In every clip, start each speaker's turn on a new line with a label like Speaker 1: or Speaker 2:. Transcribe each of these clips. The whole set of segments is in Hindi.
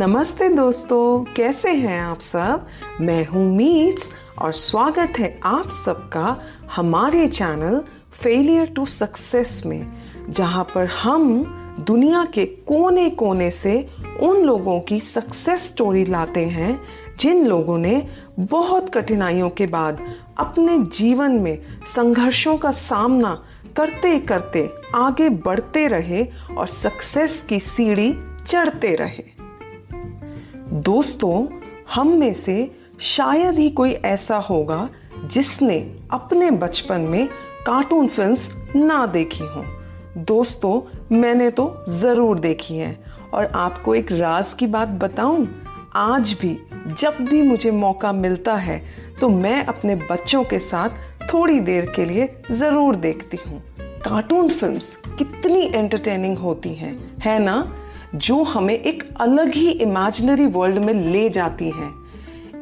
Speaker 1: नमस्ते दोस्तों, कैसे हैं आप सब? मैं हूँ मीट्स और स्वागत है आप सबका हमारे चैनल फेलियर टू सक्सेस में, जहाँ पर हम दुनिया के कोने कोने से उन लोगों की सक्सेस स्टोरी लाते हैं, जिन लोगों ने बहुत कठिनाइयों के बाद अपने जीवन में संघर्षों का सामना करते करते आगे बढ़ते रहे और सक्सेस की सीढ़ी चढ़ते रहे। दोस्तों, हम में से शायद ही कोई ऐसा होगा जिसने अपने बचपन में कार्टून फिल्म्स ना देखी हों। दोस्तों, मैंने तो ज़रूर देखी है। और आपको एक राज की बात बताऊँ, आज भी जब भी मुझे मौका मिलता है तो मैं अपने बच्चों के साथ थोड़ी देर के लिए ज़रूर देखती हूँ। कार्टून फिल्म्स कितनी एंटरटेनिंग होती हैं, है ना? जो हमें एक अलग ही इमेजिनरी वर्ल्ड में ले जाती हैं।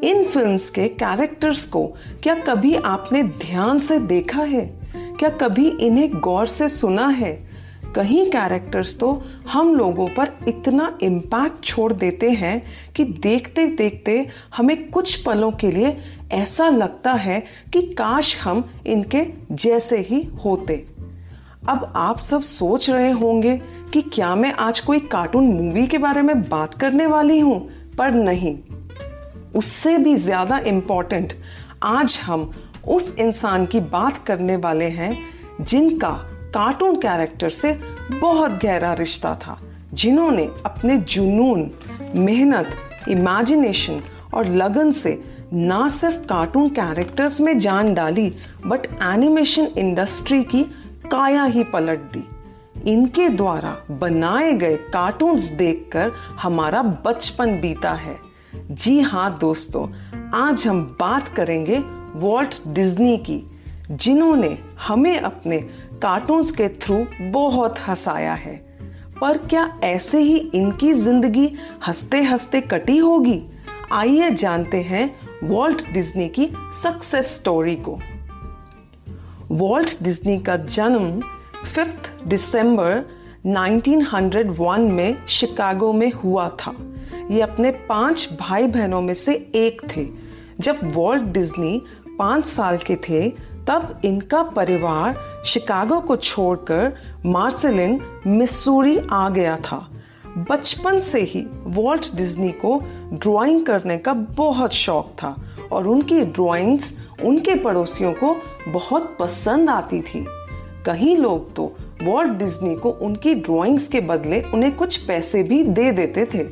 Speaker 1: इन फिल्म्स के कैरेक्टर्स को क्या कभी आपने ध्यान से देखा है? क्या कभी इन्हें गौर से सुना है? कहीं कैरेक्टर्स तो हम लोगों पर इतना इम्पैक्ट छोड़ देते हैं कि देखते देखते हमें कुछ पलों के लिए ऐसा लगता है कि काश हम इनके जैसे ही होते। अब आप सब सोच रहे होंगे कि क्या मैं आज कोई कार्टून मूवी के बारे में बात करने वाली हूँ? पर नहीं। उससे भी ज़्यादा इम्पोर्टेंट आज हम उस इंसान की बात करने वाले हैं जिनका कार्टून कैरेक्टर से बहुत गहरा रिश्ता था, जिन्होंने अपने जुनून, मेहनत इमेजिनेशन और लगन से ना सिर्फ़ कार्टून कैरेक्टर्स में जान डाली बट एनिमेशन इंडस्ट्री की काया ही पलट दी। इनके द्वारा बनाए गए कार्टून्स देखकर हमारा बचपन बीता है। जी हाँ दोस्तों, आज हम बात करेंगे वॉल्ट डिज्नी की, जिन्होंने हमें अपने कार्टून्स के थ्रू बहुत हंसाया है। पर क्या ऐसे ही इनकी ज़िंदगी हँसते हँसते कटी होगी? आइए जानते हैं वॉल्ट डिज्नी की सक्सेस स्टोरी को। वॉल्ट डिज्नी का जन्म फिफ्थ दिसंबर 1901 में शिकागो में हुआ था। ये अपने पाँच भाई बहनों में से एक थे। जब वॉल्ट डिज्नी पाँच साल के थे, तब इनका परिवार शिकागो को छोड़कर मार्सेलिन, मिसूरी आ गया था। बचपन से ही वॉल्ट डिज्नी को ड्राइंग करने का बहुत शौक था और उनकी ड्राइंग्स उनके पड़ोसियों को बहुत पसंद आती थी। कई लोग तो वॉल्ट डिज्नी को उनकी ड्राइंग्स के बदले उन्हें कुछ पैसे भी दे देते थे।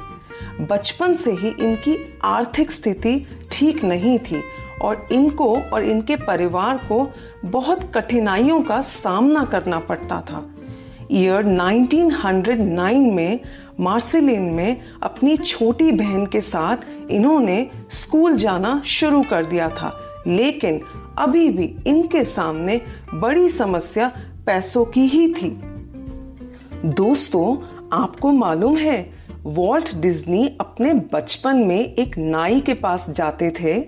Speaker 1: बचपन से ही इनकी आर्थिक स्थिति ठीक नहीं थी और इनको और इनके परिवार को बहुत कठिनाइयों का सामना करना पड़ता था। ईयर 1909 में मार्सिलिन में अपनी छोटी बहन के साथ इन्होंने स्कूल जाना शुरू कर दिया था। लेकिन अभी भी इनके सामने बड़ी समस्या पैसों की ही थी। दोस्तों, आपको मालूम है, वॉल्ट डिज्नी अपने बचपन में एक नाई के पास जाते थे,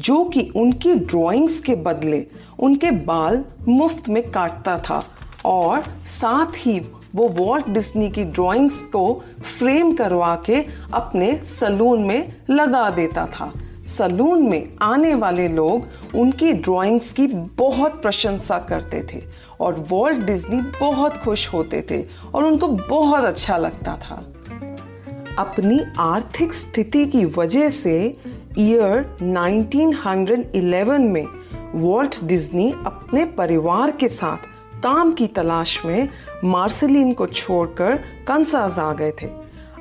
Speaker 1: जो कि उनकी ड्राइंग्स के बदले उनके बाल मुफ़्त में काटता था और साथ ही वो वॉल्ट डिज्नी की ड्राइंग्स को फ्रेम करवा के अपने सलून में लगा देता था। सलून में आने वाले लोग उनकी ड्राइंग्स की बहुत प्रशंसा करते थे और वॉल्ट डिज्नी बहुत खुश होते थे और उनको बहुत अच्छा लगता था। अपनी आर्थिक स्थिति की वजह से ईयर 1911 में वॉल्ट डिज्नी अपने परिवार के साथ काम की तलाश में मार्सिलिन को छोड़कर कंसाज आ गए थे।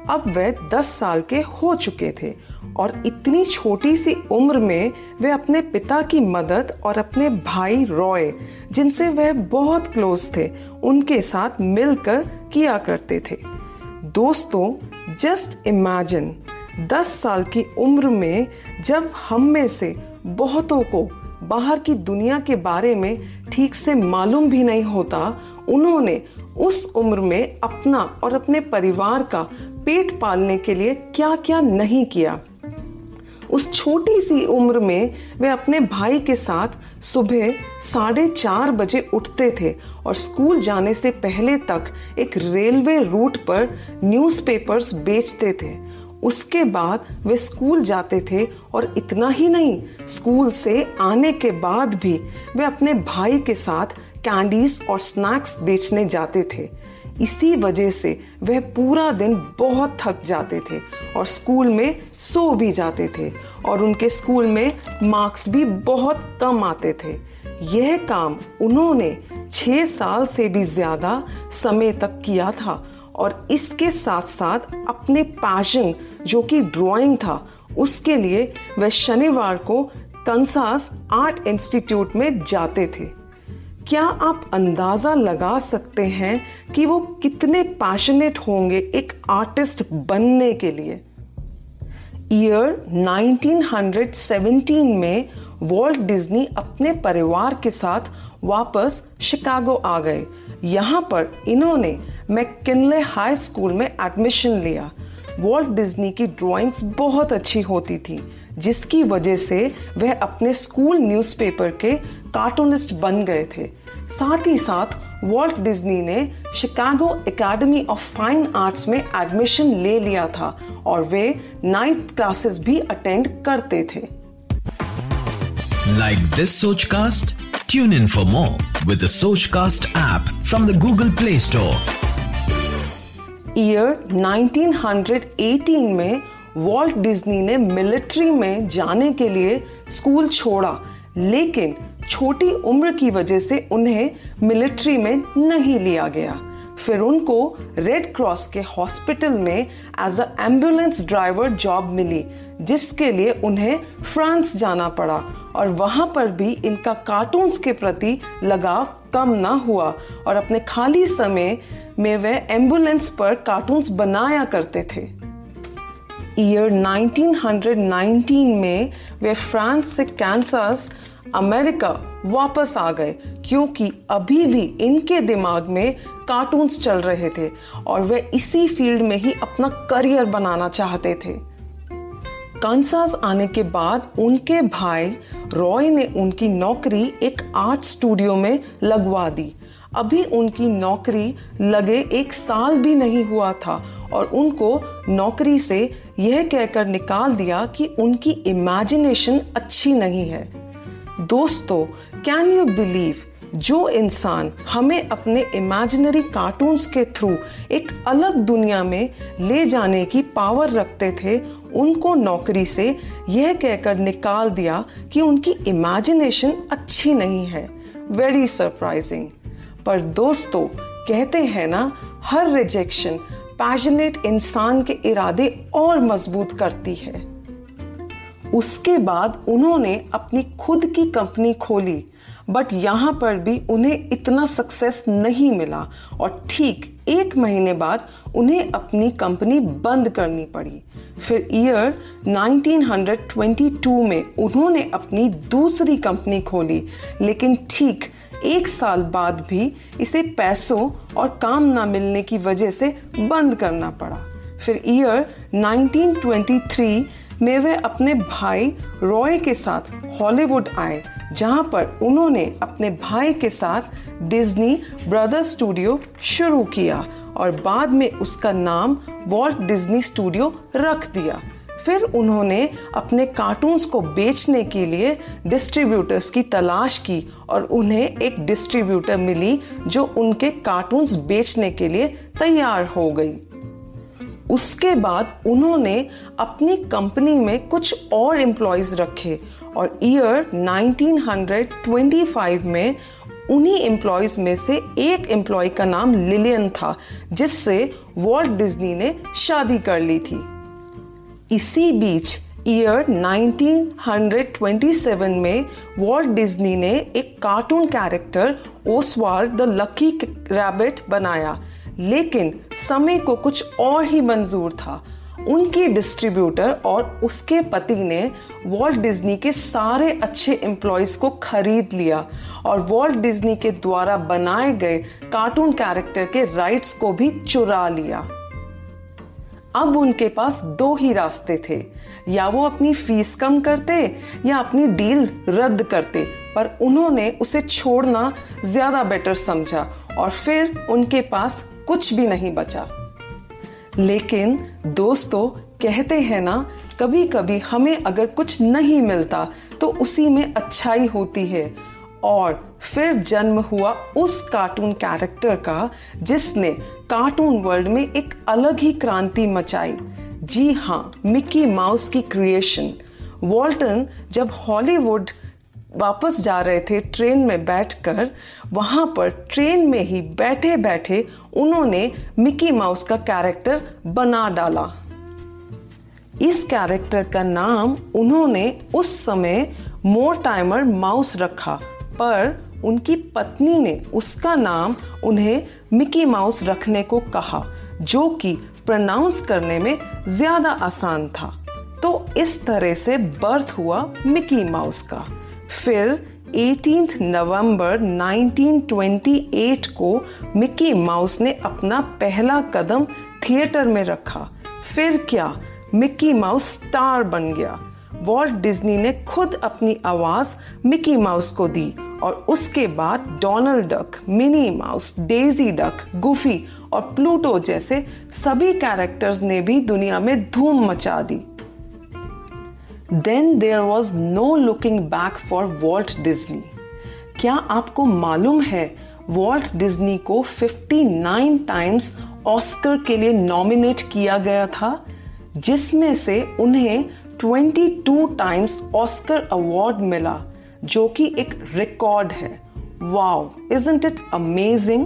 Speaker 1: अब वे 10 साल के हो चुके थे और इतनी छोटी सी उम्र में वे अपने पिता की मदद और अपने भाई रॉय, जिनसे वह बहुत क्लोज थे, उनके साथ मिलकर किया करते थे। दोस्तों जस्ट इमेजिन 10 साल की उम्र में जब हम में से बहुतों को बाहर की दुनिया के बारे में ठीक से मालूम भी नहीं होता, उन्होंने उस उम्र में अपना और अपने परिवार का पेट पालने के लिए क्या क्या नहीं किया। उस छोटी सी उम्र में वे अपने भाई के साथ सुबह साढ़े चार बजे उठते थे और स्कूल जाने से पहले तक एक रेलवे रूट पर न्यूज़पेपर्स बेचते थे। उसके बाद वे स्कूल जाते थे और इतना ही नहीं, स्कूल से आने के बाद भी वे अपने भाई के साथ कैंडीज और स्नैक्स बेचने जाते थे। इसी वजह से वह पूरा दिन बहुत थक जाते थे और स्कूल में सो भी जाते थे और उनके स्कूल में मार्क्स भी बहुत कम आते थे। यह काम उन्होंने छः साल से भी ज़्यादा समय तक किया था और इसके साथ साथ अपने पैशन जो कि ड्राइंग था, उसके लिए वह शनिवार को कंसास आर्ट इंस्टीट्यूट में जाते थे। क्या आप अंदाज़ा लगा सकते हैं कि वो कितने पैशनेट होंगे एक आर्टिस्ट बनने के लिए? ईयर 1917 में वॉल्ट डिज्नी अपने परिवार के साथ वापस शिकागो आ गए। यहाँ पर इन्होंने मैकिनले हाई स्कूल में एडमिशन लिया। वॉल्ट डिज्नी की ड्राइंग्स बहुत अच्छी होती थी, जिसकी वजह से वह अपने स्कूल न्यूज़पेपर के कार्टूनिस्ट बन गए थे। साथ ही साथ वॉल्ट डिज्नी ने Chicago academy of fine arts में एडमिशन ले लिया था और वे नाइट क्लासेस भी अटेंड करते थे।
Speaker 2: Like this Sochcast tune in for more with the Sochcast app from the Google Play Store
Speaker 1: year 1918 में वॉल्ट डिज्नी ने मिलिट्री में जाने के लिए स्कूल छोड़ा। लेकिन छोटी उम्र की वजह से उन्हें मिलिट्री में नहीं लिया गया। फिर उनको रेड क्रॉस के हॉस्पिटल में as a ambulance driver job मिली, जिसके लिए उन्हें फ्रांस जाना पड़ा। और वहाँ पर भी इनका कार्टून्स के प्रति लगाव कम ना हुआ और अपने खाली समय में वे एंबुलेंस पर कार्टून्स बनाया करते थे। ईयर 1919 में वे फ्रांस से कैंसास, अमेरिका वापस आ गए, क्योंकि अभी भी इनके दिमाग में कार्टून्स चल रहे थे और वे इसी फ़ील्ड में ही अपना करियर बनाना चाहते थे। कंसास आने के बाद उनके भाई रॉय ने उनकी नौकरी एक आर्ट स्टूडियो में लगवा दी। अभी उनकी नौकरी लगे एक साल भी नहीं हुआ था और उनको नौकरी से यह कहकर निकाल दिया कि उनकी इमेजिनेशन अच्छी नहीं है। दोस्तों कैन यू बिलीव जो इंसान हमें अपने इमेजिनरी कार्टून्स के थ्रू एक अलग दुनिया में ले जाने की पावर रखते थे, उनको नौकरी से यह कहकर निकाल दिया कि उनकी इमेजिनेशन अच्छी नहीं है। वेरी सरप्राइजिंग पर दोस्तों, कहते हैं ना, हर रिजेक्शन पैशनेट इंसान के इरादे और मज़बूत करती है। उसके बाद उन्होंने अपनी खुद की कंपनी खोली बट यहाँ पर भी उन्हें इतना सक्सेस नहीं मिला। और ठीक एक महीने बाद उन्हें अपनी कंपनी बंद करनी पड़ी। फिर ईयर 1922 में उन्होंने अपनी दूसरी कंपनी खोली। लेकिन ठीक एक साल बाद भी इसे पैसों और काम ना मिलने की वजह से बंद करना पड़ा। फिर ईयर 1923 में वे अपने भाई रॉय के साथ हॉलीवुड आए। जहाँ पर उन्होंने अपने भाई के साथ डिज्नी ब्रदर्स स्टूडियो शुरू किया और बाद में उसका नाम वॉल्ट डिज्नी स्टूडियो रख दिया। फिर उन्होंने अपने कार्टून्स को बेचने के लिए डिस्ट्रीब्यूटर्स की तलाश की और उन्हें एक डिस्ट्रीब्यूटर मिली जो उनके कार्टून्स बेचने के लिए तैयार हो गई। उसके बाद उन्होंने अपनी कंपनी में कुछ और एम्प्लॉयज़ रखे और ईयर 1925 में उन्हीं एम्प्लॉयज़ में से एक एम्प्लॉय का नाम लिलियन था, जिससे वॉल्ट डिज्नी ने शादी कर ली थी। इसी बीच ईयर 1927 में वॉल्ट डिज्नी ने एक cartoon character Oswald the Lucky Rabbit बनाया, लेकिन समय को कुछ और ही मंजूर था। उनकी डिस्ट्रीब्यूटर और उसके पति ने वॉल्ट डिज्नी के सारे अच्छे एम्प्लॉयज़ को खरीद लिया और वॉल्ट डिज्नी के द्वारा बनाए गए कार्टून कैरेक्टर के राइट्स को भी चुरा लिया। अब उनके पास दो ही रास्ते थे। या वो अपनी फ़ीस कम करते या अपनी डील रद्द करते, पर उन्होंने उसे छोड़ना ज़्यादा बेटर समझा और फिर उनके पास कुछ भी नहीं बचा। लेकिन दोस्तों, कहते हैं ना कभी कभी हमें अगर कुछ नहीं मिलता तो उसी में अच्छाई होती है। और फिर जन्म हुआ उस कार्टून कैरेक्टर का, जिसने कार्टून वर्ल्ड में एक अलग ही क्रांति मचाई। जी हाँ मिकी माउस की क्रिएशन। वॉल्टन जब हॉलीवुड वापस जा रहे थे ट्रेन में बैठकर, वहाँ पर ट्रेन में ही बैठे बैठे उन्होंने मिकी माउस का कैरेक्टर बना डाला। इस कैरेक्टर का नाम उन्होंने उस समय मोर टाइमर माउस रखा, पर उनकी पत्नी ने उसका नाम उन्हें मिकी माउस रखने को कहा, जो कि प्रनाउंस करने में ज़्यादा आसान था। तो इस तरह से बर्थ हुआ मिकी माउस का। फिर 18 नवंबर 1928 को मिकी माउस ने अपना पहला कदम थिएटर में रखा। फिर क्या? मिकी माउस स्टार बन गया। वॉल्ट डिज्नी ने खुद अपनी आवाज़ मिकी माउस को दी और उसके बाद Donald Duck Minnie Mouse Daisy Duck Goofy और प्लूटो जैसे सभी कैरेक्टर्स ने भी दुनिया में धूम मचा दी। Then there was no looking back for Walt Disney क्या आपको मालूम है वॉल्ट डिज्नी को 59 टाइम्स ऑस्कर के लिए नॉमिनेट किया गया था, जिसमें से उन्हें 22 टाइम्स ऑस्कर अवार्ड मिला, जो कि एक रिकॉर्ड है। वाओ इजंट इट अमेजिंग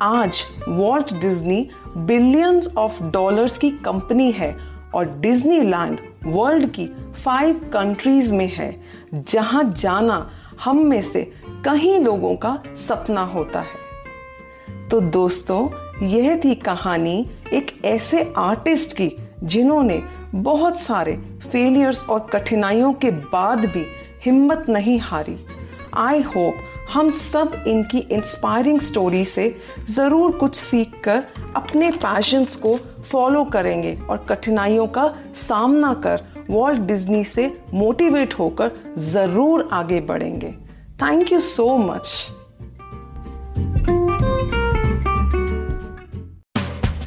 Speaker 1: आज Walt Disney billions of dollars की कंपनी है और डिज्नीलैंड वर्ल्ड की फाइव कंट्रीज़ में है, जहाँ जाना हम में से कई लोगों का सपना होता है। तो दोस्तों, यह थी कहानी एक ऐसे आर्टिस्ट की, जिन्होंने बहुत सारे फेलियर्स और कठिनाइयों के बाद भी हिम्मत नहीं हारी। आई होप हम सब इनकी इंस्पायरिंग स्टोरी से ज़रूर कुछ सीख कर अपने पैशंस को फॉलो करेंगे और कठिनाइयों का सामना कर वॉल्ट डिज्नी से मोटिवेट होकर ज़रूर आगे बढ़ेंगे। Thank you so much